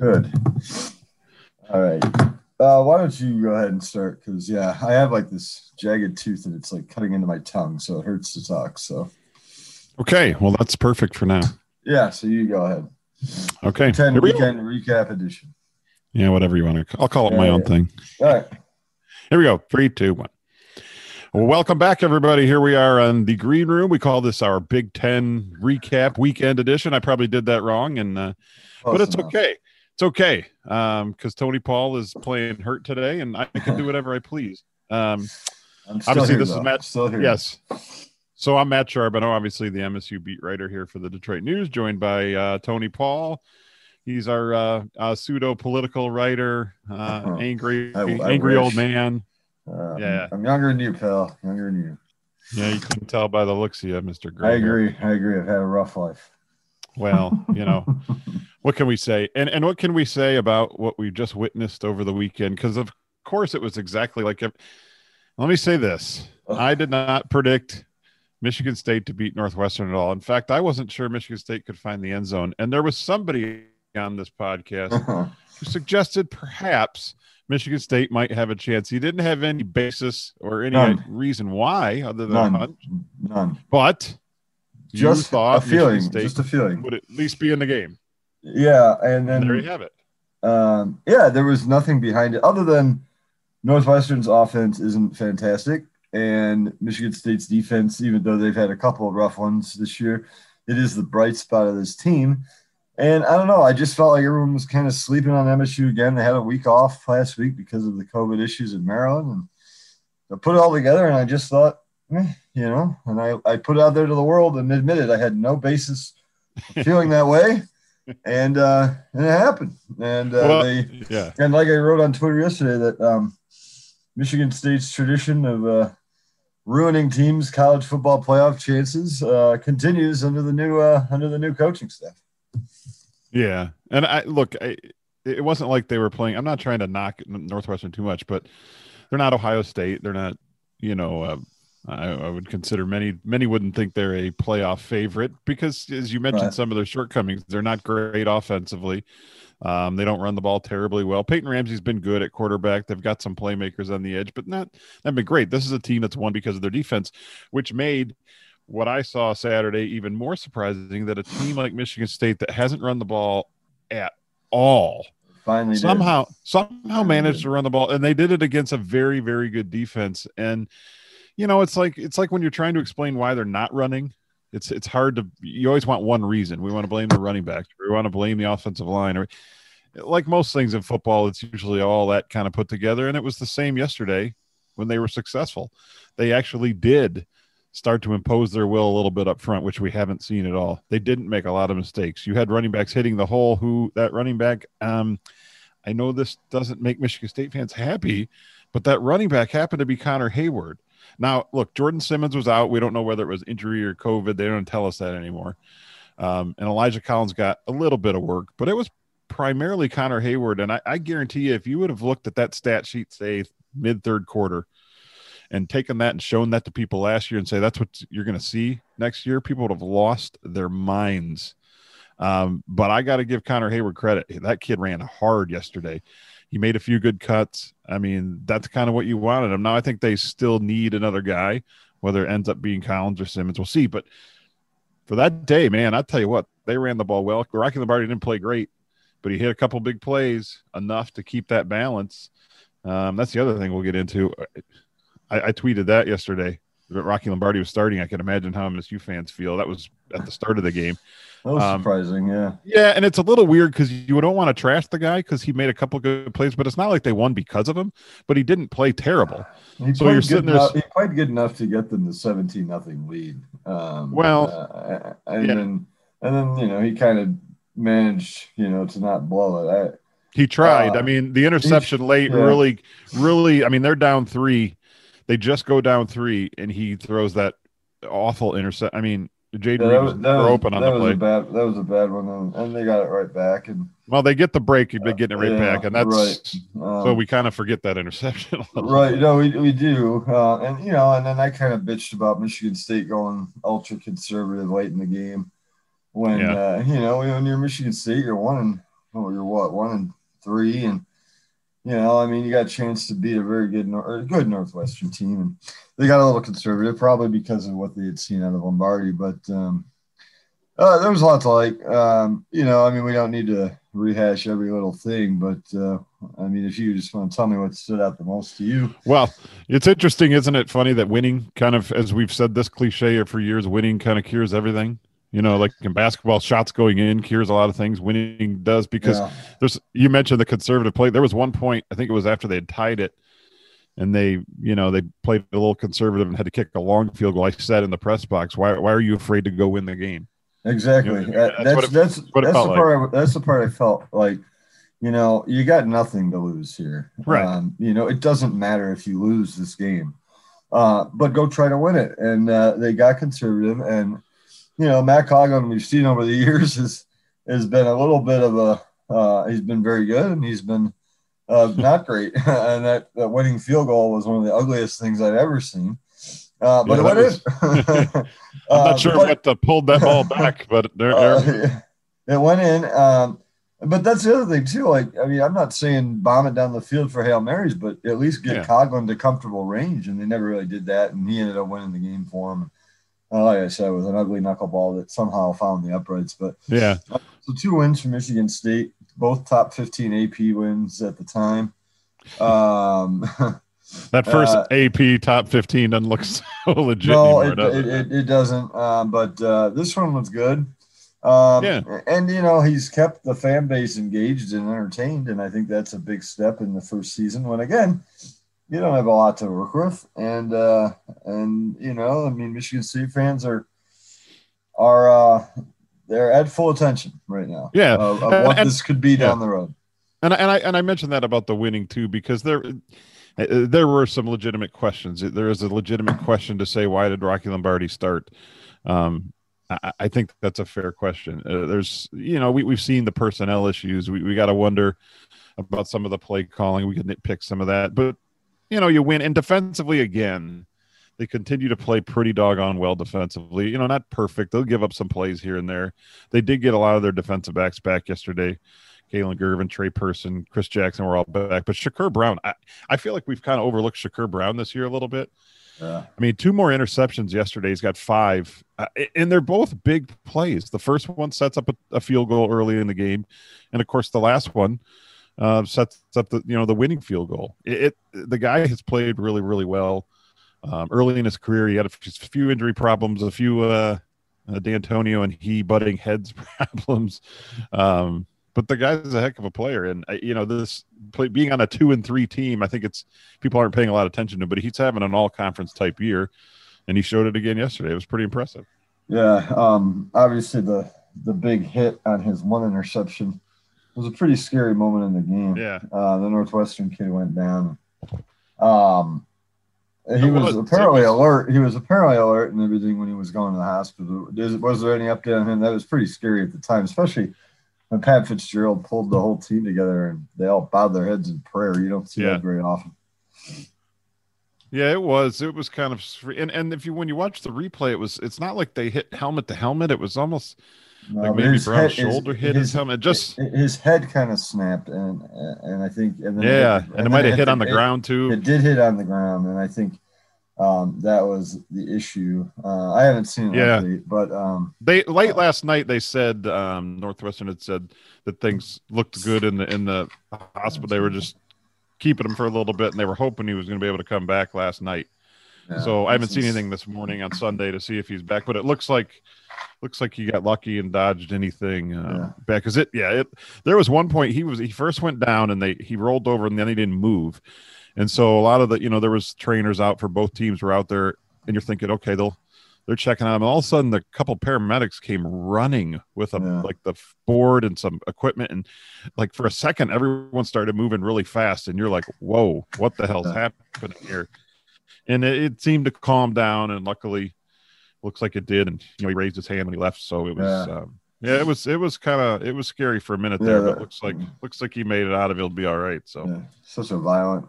Good. All right. Uh, why don't you go ahead and start? Because yeah, I have like this jagged tooth and it's like cutting into my tongue, so it hurts to talk. So Okay, well that's perfect for now. yeah, so you go ahead. Okay, Ten here we go. recap edition. Yeah, whatever you want to. I'll call it my Yeah, own thing. All right. Here we go. Three, two, one. Well, welcome back, everybody. Here we are on the green room. We call this our Big Ten recap weekend edition. I probably did that wrong, and uh, but it's enough. okay. It's okay um, because Tony Paul is playing hurt today, and I can do whatever I please. Um, I'm still obviously, here, this is. Matt- Still here. Yes. So I'm Matt Charbonneau, obviously the MSU beat writer here for the Detroit News, joined by uh, Tony Paul. He's our uh, uh, pseudo political writer, uh, angry, I- I angry old man. Uh, Yeah. I'm younger than you, pal. Younger than you. Yeah, you can tell by the looks of you, Mr. Gray. I agree. I agree. I've had a rough life. Well, you know, what can we say? And and what can we say about what we just witnessed over the weekend? Because of course it was exactly like. Let me say this: I did not predict Michigan State to beat Northwestern at all. In fact, I wasn't sure Michigan State could find the end zone, and there was somebody on this podcast uh-huh. who suggested perhaps Michigan State might have a chance. He didn't have any basis or any None. reason why, other than None. a hunch, None. but Just a thought Michigan feeling. State Just a feeling. would at least be in the game. Yeah, and then there you have it. um, yeah, there was nothing behind it other than Northwestern's offense isn't fantastic, and Michigan State's defense, even though they've had a couple of rough ones this year, it is the bright spot of this team. And I don't know, I just felt like everyone was kind of sleeping on MSU again. They had a week off last week because of the COVID issues in Maryland, and I put it all together, and I just thought, eh, you know, and I, I put it out there to the world and admitted I had no basis feeling that way. And uh, and it happened. And uh, Well, they yeah. and like I wrote on Twitter yesterday, that um, Michigan State's tradition of uh, ruining teams' college football playoff chances uh, continues under the new uh, under the new coaching staff. Yeah, and I look, I, it wasn't like they were playing. I'm not trying to knock Northwestern too much, but they're not Ohio State. They're not, you know. I, I would consider many many wouldn't think they're a playoff favorite because, as you mentioned, Right. some of their shortcomings. They're not great offensively. Um, they don't run the ball terribly well. Peyton Ramsey's been good at quarterback. They've got some playmakers on the edge, but not not been great. This is a team that's won because of their defense, which made what I saw Saturday even more surprising that a team like Michigan State that hasn't run the ball at all Finally, did. somehow somehow Finally managed did. to run the ball and they did it against a very very good defense and you know it's like it's like when you're trying to explain why they're not running it's it's hard to you always want one reason. We want to blame the running backs. We want to blame the offensive line. Or like most things in football it's usually all that kind of put together. And it was the same yesterday when they were successful. They actually did start to impose their will a little bit up front which we haven't seen at all. They didn't make a lot of mistakes. You had running backs hitting the hole who that running back um I know this doesn't make Michigan State fans happy, but that running back happened to be Connor Heyward. Now, look, Jordan Simmons was out. We don't know whether it was injury or COVID. They don't tell us that anymore. Um, and Elijah Collins got a little bit of work, but it was primarily Connor Heyward. And I, I guarantee you, if you would have looked at that stat sheet, say mid third quarter, and taken that and shown that to people last year and say that's what you're going to see next year, people would have lost their minds. Um, but I got to give Connor Heyward credit. That kid ran hard yesterday. He made a few good cuts. I mean, that's kind of what you wanted him. Now I think they still need another guy, whether it ends up being Collins or Simmons. We'll see. But for that day, man, I tell you what, they ran the ball well. Rocky Lombardi didn't play great, but he hit a couple big plays enough to keep that balance. Um, that's the other thing we'll get into. I, I tweeted that yesterday. That Rocky Lombardi was starting. I can imagine how MSU fans feel. That was at the start of the game. That was Um, surprising. Yeah. Yeah, and it's a little weird because you don't want to trash the guy because he made a couple good plays, but it's not like they won because of him. But he didn't play terrible. He So played you're good sitting there- enough- He played good enough to get them the seventeen nothing lead. Um, Well, uh, and yeah. then and then you know he kind of managed, you know, to not blow it. I, He tried. Uh, I mean, the interception late yeah. really, really. I mean, they're down three. They just go down three, and he throws that awful intercept. I mean, Jayden yeah, that was, was, that was, open on that the was play. a bad that was a bad one, and, and they got it right back. And well, they get the break, you've been getting it right Yeah, back, and that's right. um, so we kind of forget that interception. right, no, we, we do, uh, and you know, and then I kind of bitched about Michigan State going ultra conservative late in the game when Yeah. uh, you know when you're Michigan State, you're one and oh, you're what one and three, and you know, I mean, you got a chance to beat a very good good Northwestern team, and they got a little conservative, probably because of what they had seen out of Lombardi, but. um uh, there was a lot to like. Um, you know, I mean, we don't need to rehash every little thing, but uh, I mean, if you just want to tell me what stood out the most to you, Well, it's interesting, isn't it? Funny that winning kind of, as we've said this cliche for years, winning kind of cures everything. You know, like in basketball, shots going in cures a lot of things. Winning does because Yeah. there's. You mentioned the conservative play. There was one point, I think it was after they had tied it, and they, you know, they played a little conservative and had to kick a long field goal. I said in the press box, "Why, why are you afraid to go win the game?" exactly. That's that's it- that's that's the like. part. I, that's the part I felt like. You know, you got nothing to lose here. Right. Um, you know, it doesn't matter if you lose this game, uh, but go try to win it. And uh, they got conservative, and you know, Matt Coghlin, we've seen over the years, has has been a little bit of a. Uh, he's been very good, and he's been uh, not great. and that, that winning field goal was one of the ugliest things I've ever seen. Uh, but Yeah, it went that in. I'm Uh, not sure but- what uh, pulled that ball back, but there, uh, there it went in. Um, but that's the other thing too. Like, I mean, I'm not saying bomb it down the field for hail marys, but at least get Yeah. To comfortable range, and they never really did that. And he ended up winning the game for him. Uh, like I said, with an ugly knuckleball that somehow found the uprights. But yeah, so two wins for Michigan State, both top 15 AP wins at the time. Um, that first Uh, AP top 15 doesn't look so legit no, anymore, it, it? it, it doesn't. Um, but uh, this one was good. Um, Yeah. And, you know, he's kept the fan base engaged and entertained. And I think that's a big step in the first season when, again, you don't have a lot to work with. And, uh, and you know, I mean, Michigan State fans are, are, uh, they're at full attention right now. Yeah. Of, of what And- this could be down the road. And I, and I and I mentioned that about the winning too because there uh, there were some legitimate questions. There is a legitimate question to say why did Rocky Lombardi start? Um, I, I think that's a fair question. Uh, there's you know we we've seen the personnel issues. We we got to wonder about some of the play calling. We can nitpick some of that, but you know you win and defensively again. They continue to play pretty doggone well defensively. You know, not perfect. They'll give up some plays here and there. They did get a lot of their defensive backs back yesterday. Kalon Gervin, Tre Person, Chris Jackson were all back. But Shakur Brown, I, I feel like we've kind of overlooked Shakur Brown this year a little bit. Yeah. I mean, two more interceptions yesterday. He's got five, uh, and they're both big plays. The first one sets up a, a field goal early in the game, and of course, the last one uh, sets up the you know the winning field goal. It, it the guy has played really really well um, early in his career. He had a few injury problems, a few uh, uh, D'Antonio and he butting heads problems. Um, but the guy's a heck of a player, and uh, you know this play, being on a two and three team. I think it's people aren't paying a lot of attention to, but he's having an all conference type year, and he showed it again yesterday. It was pretty impressive. Yeah, um, obviously the the big hit on his one interception was a pretty scary moment in the game. Yeah, Uh, the Northwestern kid went down. Um, he was, was- apparently was- alert. He was apparently alert and everything when he was going to the hospital. Is, was there any update on him? That was pretty scary at the time, especially when Pat Fitzgerald pulled the whole team together and they all bowed their heads in prayer. You don't see Yeah. that very often. yeah, it was. It was kind of, and and if you when you watch the replay, it was. It's not like they hit helmet to helmet. It was almost No, like maybe his Brown's head- his- shoulder hit his, helmet. Just his head kind of snapped and and I think and then yeah, hit- and it might have hit on the it- ground too. It did hit on the ground, and I think um, that was the issue. Uh, I haven't seen it Yeah. update, but um, They late last night they said um, Northwestern had said that things looked good in the in the hospital. They were just keeping him for a little bit, and they were hoping he was going to be able to come back last night. Yeah, so I haven't seen anything this morning on Sunday to see if he's back, but it looks like looks like he got lucky and dodged anything uh, Yeah. back. Because it, yeah, it. There was one point he was he first went down and they he rolled over and then he didn't move, and so a lot of the you know there was trainers out for both teams were out there, and you're thinking okay they'll they're checking on him. and All of a sudden, the couple paramedics came running with a Yeah. like the board and some equipment, and like for a second, everyone started moving really fast, and you're like, "Whoa, what the hell's happening here?" And it, it seemed to calm down, and luckily, looks like it did. And you know, he raised his hand when he left, so it was. Yeah. Um, yeah, it was it was kind of it was scary for a minute Yeah, there, but looks like looks like he made it out of it. He'll be all right. So Yeah, such a violent,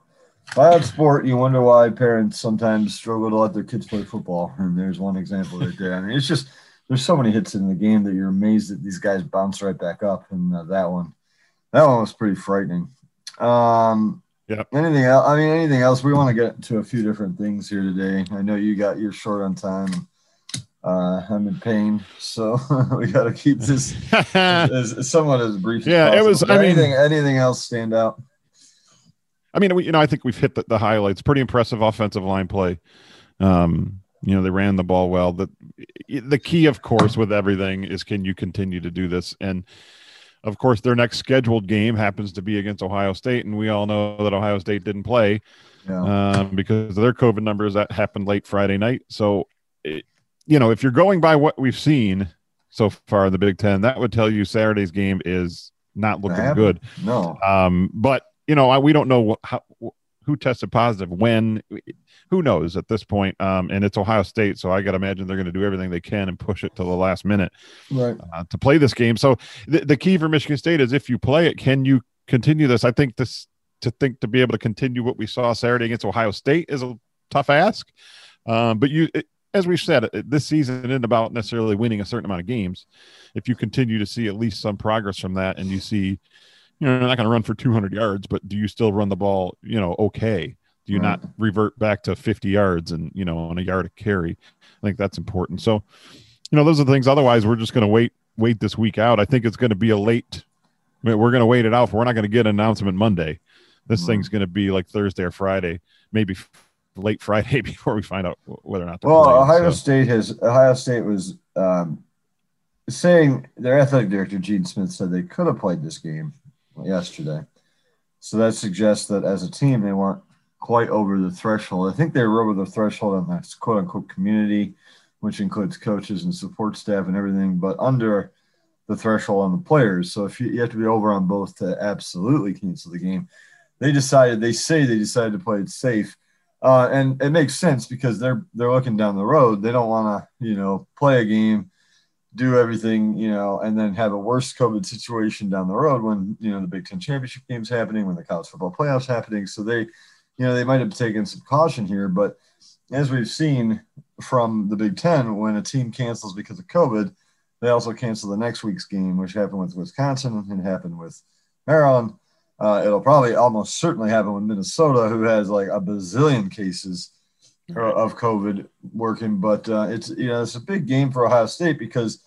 violent sport. You wonder why parents sometimes struggle to let their kids play football. And there's one example right there. I mean, it's just there's so many hits in the game that you're amazed that these guys bounce right back up. And uh, that one, that one was pretty frightening. Um, Yeah. Anything else? I mean, anything else? We want to get to a few different things here today. I know you got you're short on time. Uh, I'm in pain, so we got to keep this as somewhat as brief. as Yeah, it was- I mean- anything, anything else stand out? I mean, we, you know, I think we've hit the, the highlights. Pretty impressive offensive line play. Um, you know, they ran the ball well. The the key, of course, with everything is can you continue to do this? And of course, their next scheduled game happens to be against Ohio State, and we all know that Ohio State didn't play Yeah. um, because of their COVID numbers that happened late Friday night. So, it, you know, if you're going by what we've seen so far in the Big Ten, that would tell you Saturday's game is not looking good. No. Um, but you know, I, we don't know how, who tested positive when. Who knows at this point? Um, and it's Ohio State, so I got to imagine they're going to do everything they can and push it to the last minute Right. uh, to play this game. So the, the key for Michigan State is if you play it, can you continue this? I think this to think to be able to continue what we saw Saturday against Ohio State is a tough ask. Um, but you, it, as we've said, it- this season isn't about necessarily winning a certain amount of games. If you continue to see at least some progress from that, and you see, you know, you're not going to run for 200 yards, but do you still run the ball, you know, okay? Do you not revert back to 50 yards and you know on a yard of carry? I think that's important. So, you know, those are the things. Otherwise, we're just going to wait wait this week out. I think it's going to be a late. I mean, we're going to wait it out. We're not going to get an announcement Monday. This Mhm. thing's going to be like Thursday or Friday, maybe late Friday before we find out whether or not. Well, playing. Ohio So- State has Ohio State was um, saying their athletic director Gene Smith said they could have played this game yesterday. So that suggests that as a team they weren't quite over the threshold. I think they were over the threshold on this quote unquote community, which includes coaches and support staff and everything, but under the threshold on the players. So if you, you have to be over on both to absolutely cancel the game. They decided they say they decided to play it safe. Uh, and it makes sense because they're they're looking down the road. They don't want to, you know, play a game, do everything, you know, and then have a worse COVID situation down the road when you know the Big Ten championship game's happening, when the college football playoffs happening. So they, you know, they might have taken some caution here. But as we've seen from the Big Ten, when a team cancels because of COVID, they also cancel the next week's game, which happened with Wisconsin and happened with Maryland. Uh, it'll probably almost certainly happen with Minnesota, who has like a bazillion cases of COVID working. But uh, it's you know it's a big game for Ohio State because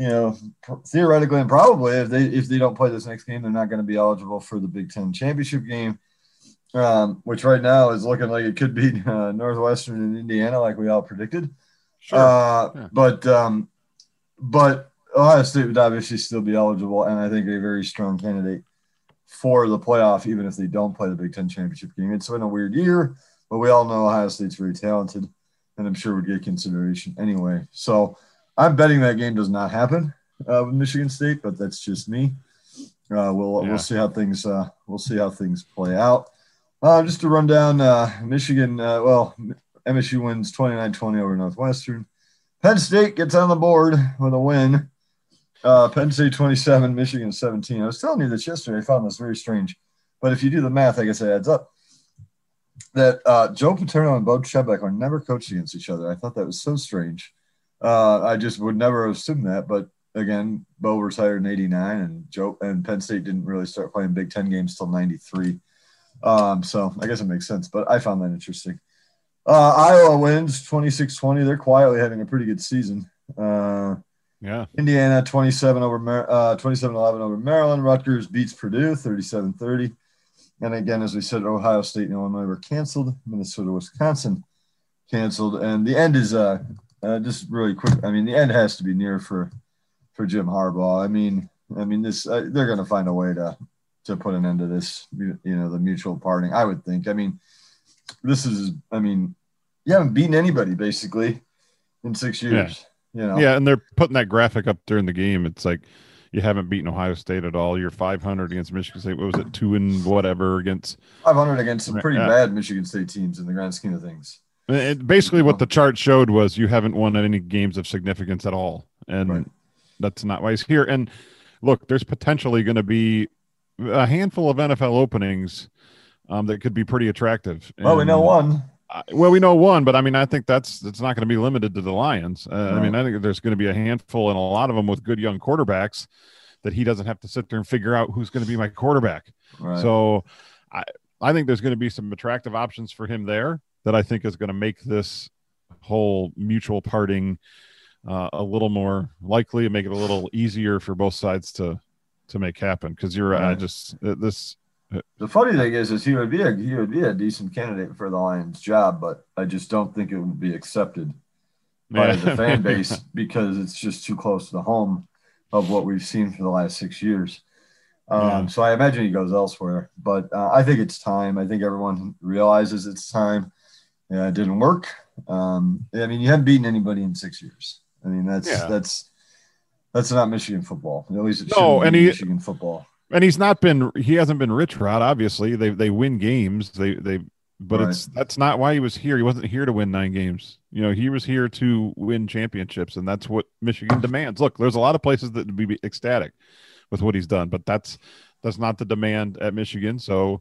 you know pr- theoretically and probably if they if they don't play this next game, they're not going to be eligible for the Big Ten championship game, um, which right now is looking like it could be uh, Northwestern and Indiana, like we all predicted. Sure. Uh, Yeah. But um, but Ohio State would obviously still be eligible, and I think a very strong candidate for the playoff, even if they don't play the Big Ten championship game. It's been a weird year, but we all know Ohio State's very talented, and I'm sure would get consideration anyway. So I'm betting that game does not happen uh, with Michigan State, but that's just me. Uh, we'll Yeah. we'll see how things uh, we'll see how things play out. Uh, just to run down uh, Michigan. Uh, well, MSU wins 29-20 over Northwestern. Penn State gets on the board with a win. Uh, Penn State 27, Michigan 17. I was telling you this yesterday. I found this very strange. But if you do the math, I guess it adds up. That uh, Joe Paterno and Bo Schembechler are never coached against each other. I thought that was so strange. Uh, I just would never assume that. But again, Bo retired in 89 and Joe and Penn State didn't really start playing Big Ten games till 93. Um, so I guess it makes sense. But I found that interesting. Uh, Iowa wins 26 20. They're quietly having a pretty good season. Uh, yeah. Indiana 27 over Mar- uh 27 11 over Maryland. Rutgers beats Purdue 37 30. And again, as we said, Ohio State and Illinois were canceled. Minnesota, Wisconsin canceled. And the end is uh, uh just really quick. I mean, the end has to be near for for Jim Harbaugh. I mean, I mean this uh, they're going to find a way to to put an end to this. You you know, the mutual parting. I would think. I mean, this is. I mean, you haven't beaten anybody basically in six years. You know, Yeah, and they're putting that graphic up during the game. It's like you haven't beaten Ohio State at all. You're 500 against Michigan State. What was it? Two and whatever against. 500 against some pretty Yeah. bad Michigan State teams in the grand scheme of things. It, basically, what the chart showed was you haven't won any games of significance at all, and Right. that's not why he's here. And look, there's potentially going to be a handful of NFL openings um, that could be pretty attractive. Well, we know one. I- well, we know one, but I mean, I think that's it's not going to be limited to the Lions. Uh, I mean, I think there's going to be a handful and a lot of them with good young quarterbacks that he doesn't have to sit there and figure out who's going to be my quarterback. Right. So, I I think there's going to be some attractive options for him there that I think is going to make this whole mutual parting uh, a little more likely and make it a little easier for both sides to to make happen. Because you're I just uh, this The funny thing is, is he would be a he would be a decent candidate for the Lions job, but I just don't think it would be accepted by Yeah. the fan base because it's just too close to the home of what we've seen for the last six years. Um, Yeah. So I imagine he goes elsewhere, but uh, I think it's time. I think everyone realizes it's time. Yeah, it didn't work. Um, I mean, you haven't beaten anybody in six years. I mean, that's Yeah. that's that's not Michigan football. At least it No, and be he- Michigan football. and he's not been he hasn't been rich rod obviously they they win games they they but Right. it's that's not why he was here he wasn't here to win nine games you know he was here to win championships and that's what michigan demands look there's a lot of places that would be ecstatic with what he's done but that's that's not the demand at michigan so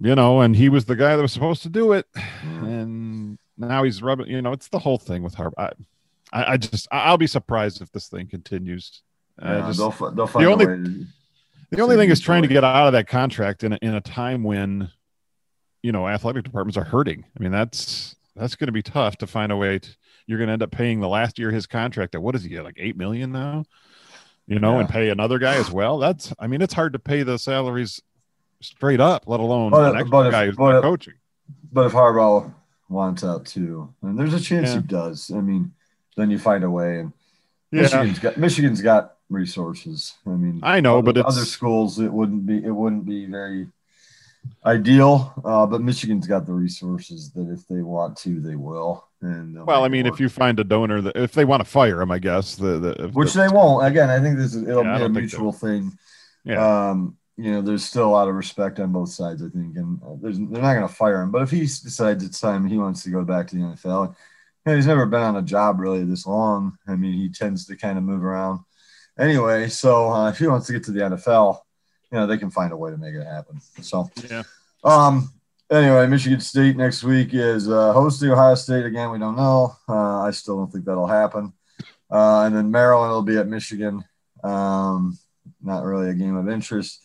you know and he was the guy that was supposed to do it hmm. and now he's rubbing you know it's the whole thing with Harbaugh. I, I, I just I'll be surprised if this thing continues. Yeah, just- they'll, they'll find only- a way to, the only thing is trying to get out of that contract in a, in a time when, you know, athletic departments are hurting. I mean, that's that's going to be tough to find a way. To, you're going to end up paying the last year his contract at what is he at, like eight million now? You know, Yeah. and pay another guy as well. That's I mean, it's hard to pay the salaries straight up, let alone But- extra but if- guy who's but not coaching. But if Harbaugh wants out too, and there's a chance Yeah. he does, I mean, then you find a way. And Yeah, Michigan's got Michigan's got resources. I mean, I know, other, but it's other schools it wouldn't be it wouldn't be very ideal. Uh, but Michigan's got the resources that if they want to, they will. And well, I mean, if you find a donor that if they want to fire him, I guess the the if which the- they won't. Again, I think this is it'll Yeah, be a don't think so. mutual thing. yeah. Um, you know, there's still a lot of respect on both sides, I think, and uh, there's they're not going to fire him. But if he decides it's time, he wants to go back to the NFL. You know, he's never been on a job really this long. I mean, he tends to kind of move around. Anyway, so uh, if he wants to get to the NFL, you know, they can find a way to make it happen. So, yeah. um, anyway, Michigan State next week is uh, hosting Ohio State again. We don't know. Uh, I still don't think that'll happen. Uh, and then Maryland will be at Michigan. Um, not really a game of interest.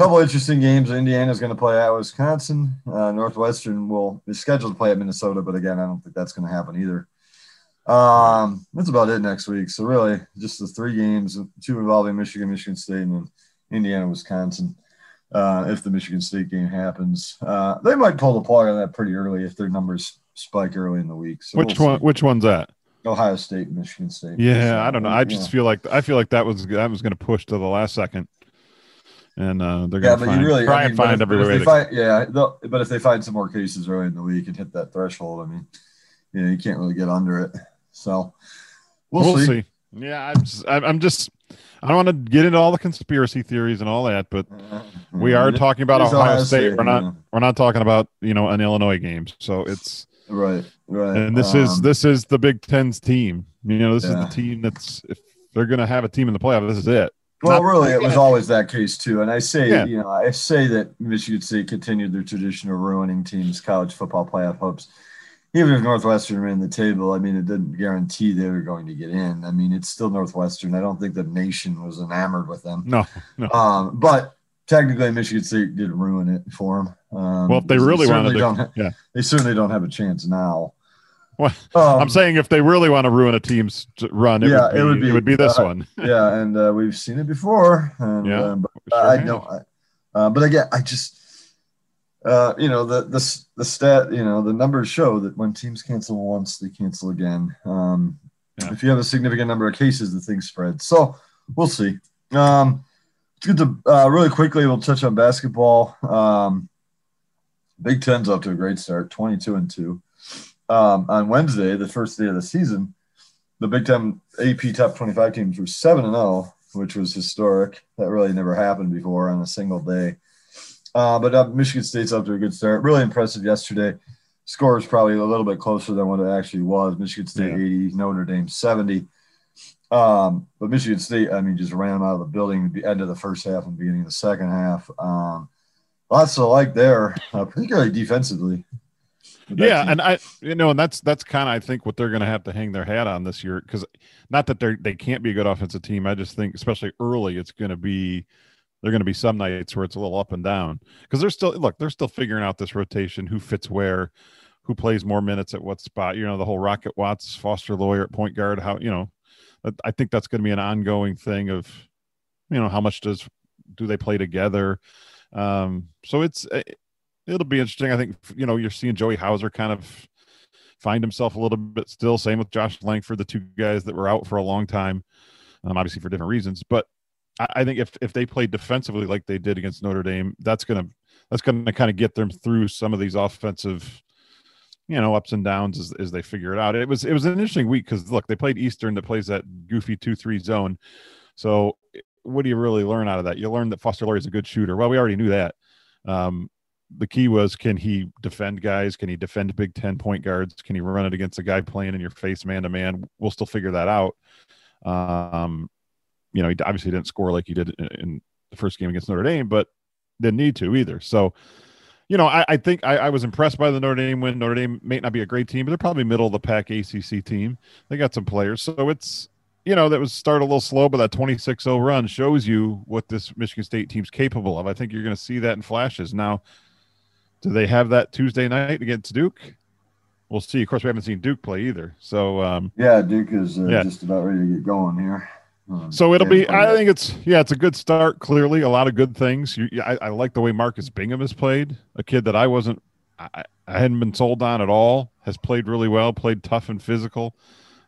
Couple interesting games. Indiana's going to play at Wisconsin. Uh, Northwestern will is scheduled to play at Minnesota, but again, I don't think that's going to happen either. Um, that's about it next week. So really, just the three games, two involving Michigan, Michigan State, and then Indiana, Wisconsin. Uh, if the Michigan State game happens, uh, they might pull the plug on that pretty early if their numbers spike early in the week. So which we'll one? see. Which one's that? Ohio State, Michigan State. Yeah, I don't know. I just Yeah. feel like I feel like that was that was going to push to the last second, and uh, they're Yeah, going to but find, really try I mean, and find if- every way. they find, yeah, they'll- but if they find some more cases early in the week and hit that threshold, I mean, you know, you can't really get under it. So we'll, we'll see. see. Yeah, I'm just, I'm just I don't want to get into all the conspiracy theories and all that, but we are talking about it is Ohio State. We're not yeah. we're not talking about you know an Illinois game. So it's right, right. and this is Um, this is the Big Ten's team. You know, this Yeah. is the team that's if they're going to have a team in the playoff, this is it. Well, not- really, it was always that case too. And I say, Yeah. you know, I say that Michigan State continued their tradition of ruining teams' college football playoff hopes. Even if Northwestern ran the table, I mean, it didn't guarantee they were going to get in. I mean, it's still Northwestern. I don't think the nation was enamored with them. No, no. Um, but technically, Michigan State did ruin it for them. Um, Well, if they really certainly wanted to- yeah. they certainly don't have a chance now. Well, Um, I'm saying if they really want to ruin a team's run, it, Yeah, would, be, it would be, it would be this uh, one. yeah, and uh, we've seen it before. And, Yeah, uh, but Sure I. I, uh, but again, I just, uh, you know, the the the stat, you know, the numbers show that when teams cancel once, they cancel again. Um, Yeah. If you have a significant number of cases, the thing spreads. So we'll see. Um, it's good to uh, really quickly. We'll touch on basketball. Um, Big Ten's up to a great start, twenty-two and two. Um, on Wednesday, the first day of the season, the Big Ten AP Top 25 teams were 7 and 0, which was historic. That really never happened before on a single day. Uh, but uh, Michigan State's up to a good start. Really impressive yesterday. Score is probably a little bit closer than what it actually was. Michigan State Yeah. 80, Notre Dame 70. Um, but Michigan State, I mean, just ran them out of the building at the end of the first half and beginning of the second half. Um, lots to like there, uh, particularly defensively. Yeah, and I, you know, and that's that's kind of I think what they're going to have to hang their hat on this year because not that they're they can't be a good offensive team. I just think, especially early, it's going to be they're going to be some nights where it's a little up and down because they're still look they're still figuring out this rotation, who fits where, who plays more minutes at what spot. You know, the whole Rocket Watts, Foster Loyer at point guard. How you know, I think that's going to be an ongoing thing of, you know, how much does do they play together. Um, so it's eh, it'll be interesting. I think you know you're seeing Joey Hauser kind of find himself a little bit still. Same with Josh Langford, the two guys that were out for a long time, um, obviously for different reasons. But I, I think if if they play defensively like they did against Notre Dame, that's gonna that's gonna kind of get them through some of these offensive, you know, ups and downs as, as they figure it out. It was it was an interesting week because look, they played Eastern that plays that goofy two three zone. So what do you really learn out of that? You learn that Foster Loyer is a good shooter. Well, we already knew that. Um, the key was can he defend guys? Can he defend Big Ten point guards? Can he run it against a guy playing in your face man to man? We'll still figure that out. Um, you know, he obviously didn't score like he did in, in the first game against Notre Dame, but didn't need to either. So, you know, I, I think I, I was impressed by the Notre Dame win. Notre Dame may not be a great team, but they're probably middle of the pack ACC team. They got some players, so it's you know that was start a little slow, but that 26-0 run shows you what this Michigan State team's capable of. I think you're going to see that in flashes. Now, do they have that Tuesday night against Duke? We'll see. Of course, we haven't seen Duke play either, so um, yeah, Duke is uh, Yeah. just about ready to get going here. Um, so it'll be. I think it's yeah, it's a good start. Clearly, a lot of good things. You, I, I like the way Marcus Bingham has played. A kid that I wasn't, I, I hadn't been sold on at all. Has played really well. Played tough and physical.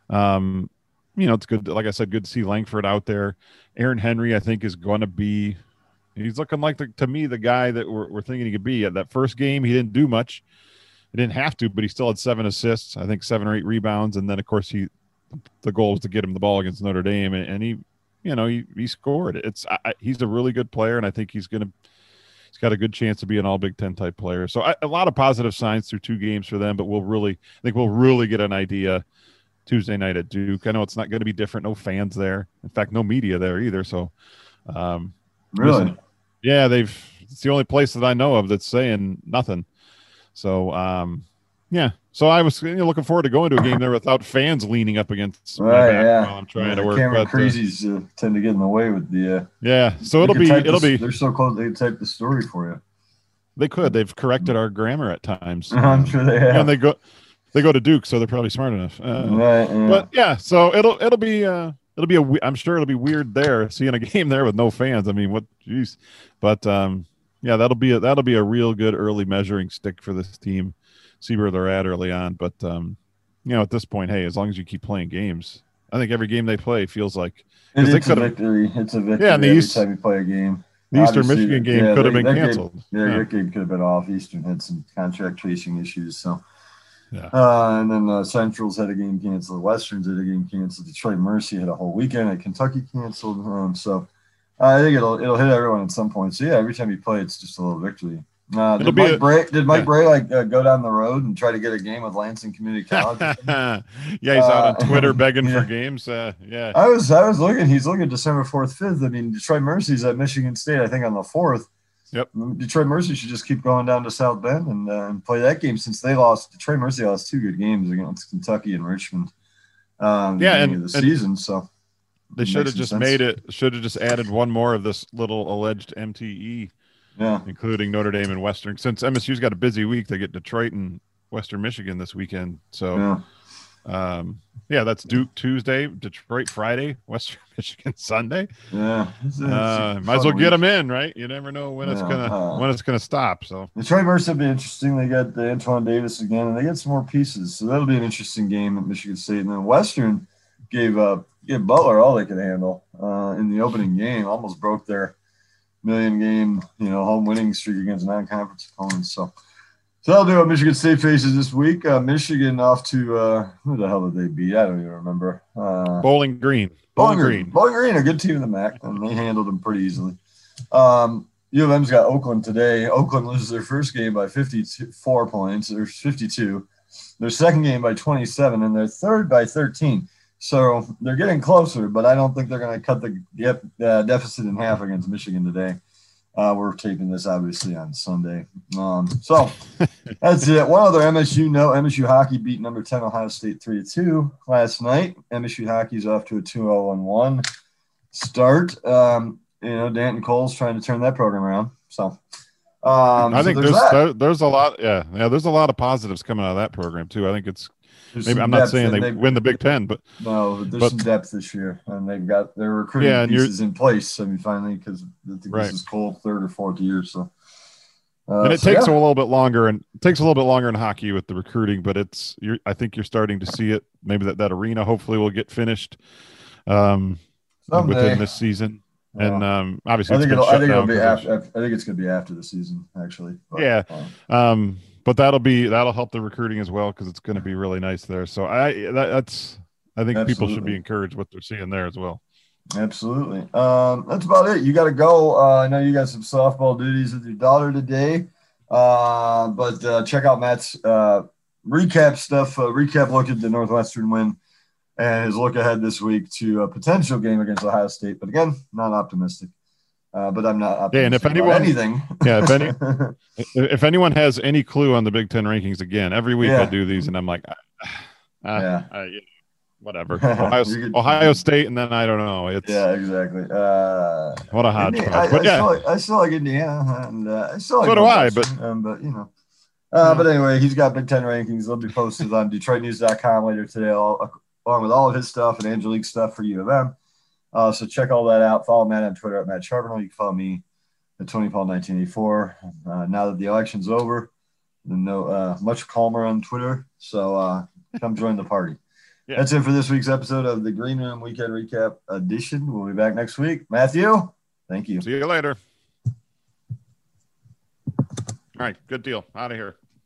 Um, you know, it's good. Like I said, good to see Langford out there. Aaron Henry, I think, is going to be. He's looking like the, to me the guy that we're, we're thinking he could be. At that first game, he didn't do much. He didn't have to, but he still had seven assists. I think seven or eight rebounds, and then of course he the goal was to get him the ball against Notre Dame, and, and he, you know, he, he scored. It's I, he's a really good player, and I think he's gonna he's got a good chance to be an All Big Ten type player. So I, a lot of positive signs through two games for them, but we'll really I think we'll really get an idea Tuesday night at Duke. I know it's not going to be different. No fans there. In fact, no media there either. So, um, really. listen, yeah, they've. It's the only place that I know of that's saying nothing. So, um, yeah. So I was you know, looking forward to going to a game there without fans leaning up against my Right, back yeah. while I'm trying Yeah, to work. Cameron But, uh, crazies uh, tend to get in the way with the. Uh, yeah. So it'll be it'll the- be They're so close. They type the story for you. they could they've corrected our grammar at times. I'm sure they have. and they go they go to Duke, so they're probably smart enough. Uh, right. Yeah. but yeah, so it'll it'll be uh it'll be a I'm sure it'll be weird there seeing a game there with no fans. I mean, what jeez. But um yeah, that'll be a that'll be a real good early measuring stick for this team. See where they're at early on, but um you know, at this point, hey, as long as you keep playing games, I think every game they play feels like It- it's a victory. It's a victory Yeah, and the every East- time you play a game. the Eastern Obviously, Michigan game yeah, could have been that game- canceled. Yeah, Yeah. that game could have been off. Eastern had some contact tracing issues, so. Yeah. Uh, and then uh, Central's had a game canceled. The Westerns had a game canceled. Detroit Mercy had a whole weekend. And Kentucky canceled. Um, so I think it'll it'll hit everyone at some point. So yeah, every time you play, it's just a little victory. Uh, did Mike a- Brey did Mike yeah. Brey like uh, go down the road and try to get a game with Lansing Community College? yeah, he's out on Uh, Twitter begging yeah. for games. Uh, yeah. I was I was looking. He's looking December fourth, fifth. I mean, Detroit Mercy's at Michigan State. I think on the fourth. Yep. Detroit Mercy should just keep going down to South Bend and, uh, and play that game since they lost. Detroit Mercy lost two good games against Kentucky and Richmond. Um, Yeah, and- of the and- season. So They should have just sense. made it. Should have just added one more of this little alleged MTE, yeah, including Notre Dame and Western. Since MSU's got a busy week, they get Detroit and Western Michigan this weekend. So, yeah. Um, yeah, that's Duke Tuesday, Detroit Friday, Western Michigan Sunday. Yeah, It's it's Uh, might as well get them in, right? You never know when it's gonna uh, when it's gonna stop. So, Detroit Mercy will be interesting. They got the Antoine Davis again, and they get some more pieces, so that'll be an interesting game at Michigan State. And then Western gave up gave Butler all they could handle uh, in the opening game, almost broke their million game, you know, home winning streak against non-conference opponents. So So that'll do what Michigan State faces this week. Uh, Michigan off to uh, who the hell did they beat? I don't even remember. Uh, Bowling Green. Bowling Green. Bowling Green, a good team in the MAC, and they handled them pretty easily. Um, U of M's got Oakland today. Oakland loses their first game by 54 points. Their 52. Their second game by 27, and their third by 13. So they're getting closer, but I don't think they're going to cut the uh, deficit in half against Michigan today. Uh, we're taping this obviously on Sunday. Um, so that's it. One other MSU note: MSU hockey beat number 10 Ohio State 3 2 last night. MSU hockey's off to a 2 0 1 start. Um, you know, Danton Cole's trying to turn that program around. So um, I think so there's there, there's a lot. Yeah, yeah. There's a lot of positives coming out of that program too. I think it's There's maybe I'm not saying they they've- win the Big Ten, but No, there's but- some depth this year, and they've got their recruiting Yeah, pieces in place. I mean, finally, because Right. this is Cole's third or fourth year. So, uh, and it so takes yeah. a little bit longer and it takes a little bit longer in hockey with the recruiting but it's you're i think you're starting to see it maybe that that arena hopefully will get finished um Someday. within this season and um obviously I think it'll. I think it'll down after. I think it's going to be after the season, actually. But, Yeah. uh, um but that'll be that'll help the recruiting as well because it's going to be really nice there so i that, that's i think people should be encouraged what they're seeing there as well absolutely. Um, that's about it. You got to go. Uh, I know you got some softball duties with your daughter today, uh, but uh, check out Matt's uh, recap stuff. Uh, recap look at the Northwestern win and his look ahead this week to a potential game against Ohio State. But again, not optimistic. Uh, but I'm not optimistic Yeah, and if anyone- anything, yeah if any if anyone has any clue on the big 10 rankings again every week i do these and i'm like ah, ah, Yeah. ah, you know, whatever ohio, could- ohio state and then i don't know it's yeah, exactly. Uh, what a hodgepodge I, but I, yeah still like, I still like Indiana, and uh, I still like So do I, Northwestern, um, but you know. Uh, but anyway, he's got Big Ten rankings. They'll be posted on DetroitNews.com later today, all, along with all of his stuff and Angelique's stuff for U of M. Uh, so check all that out. Follow Matt on Twitter at Matt Charbonneau. You can follow me at Tony Paul 1984. Uh, now that the election's over, no uh, much calmer on Twitter. So uh, come join the party. Yeah. That's it for this week's episode of the Green Room Weekend Recap Edition. We'll be back next week. Matthew, thank you. see you later all right good deal out of here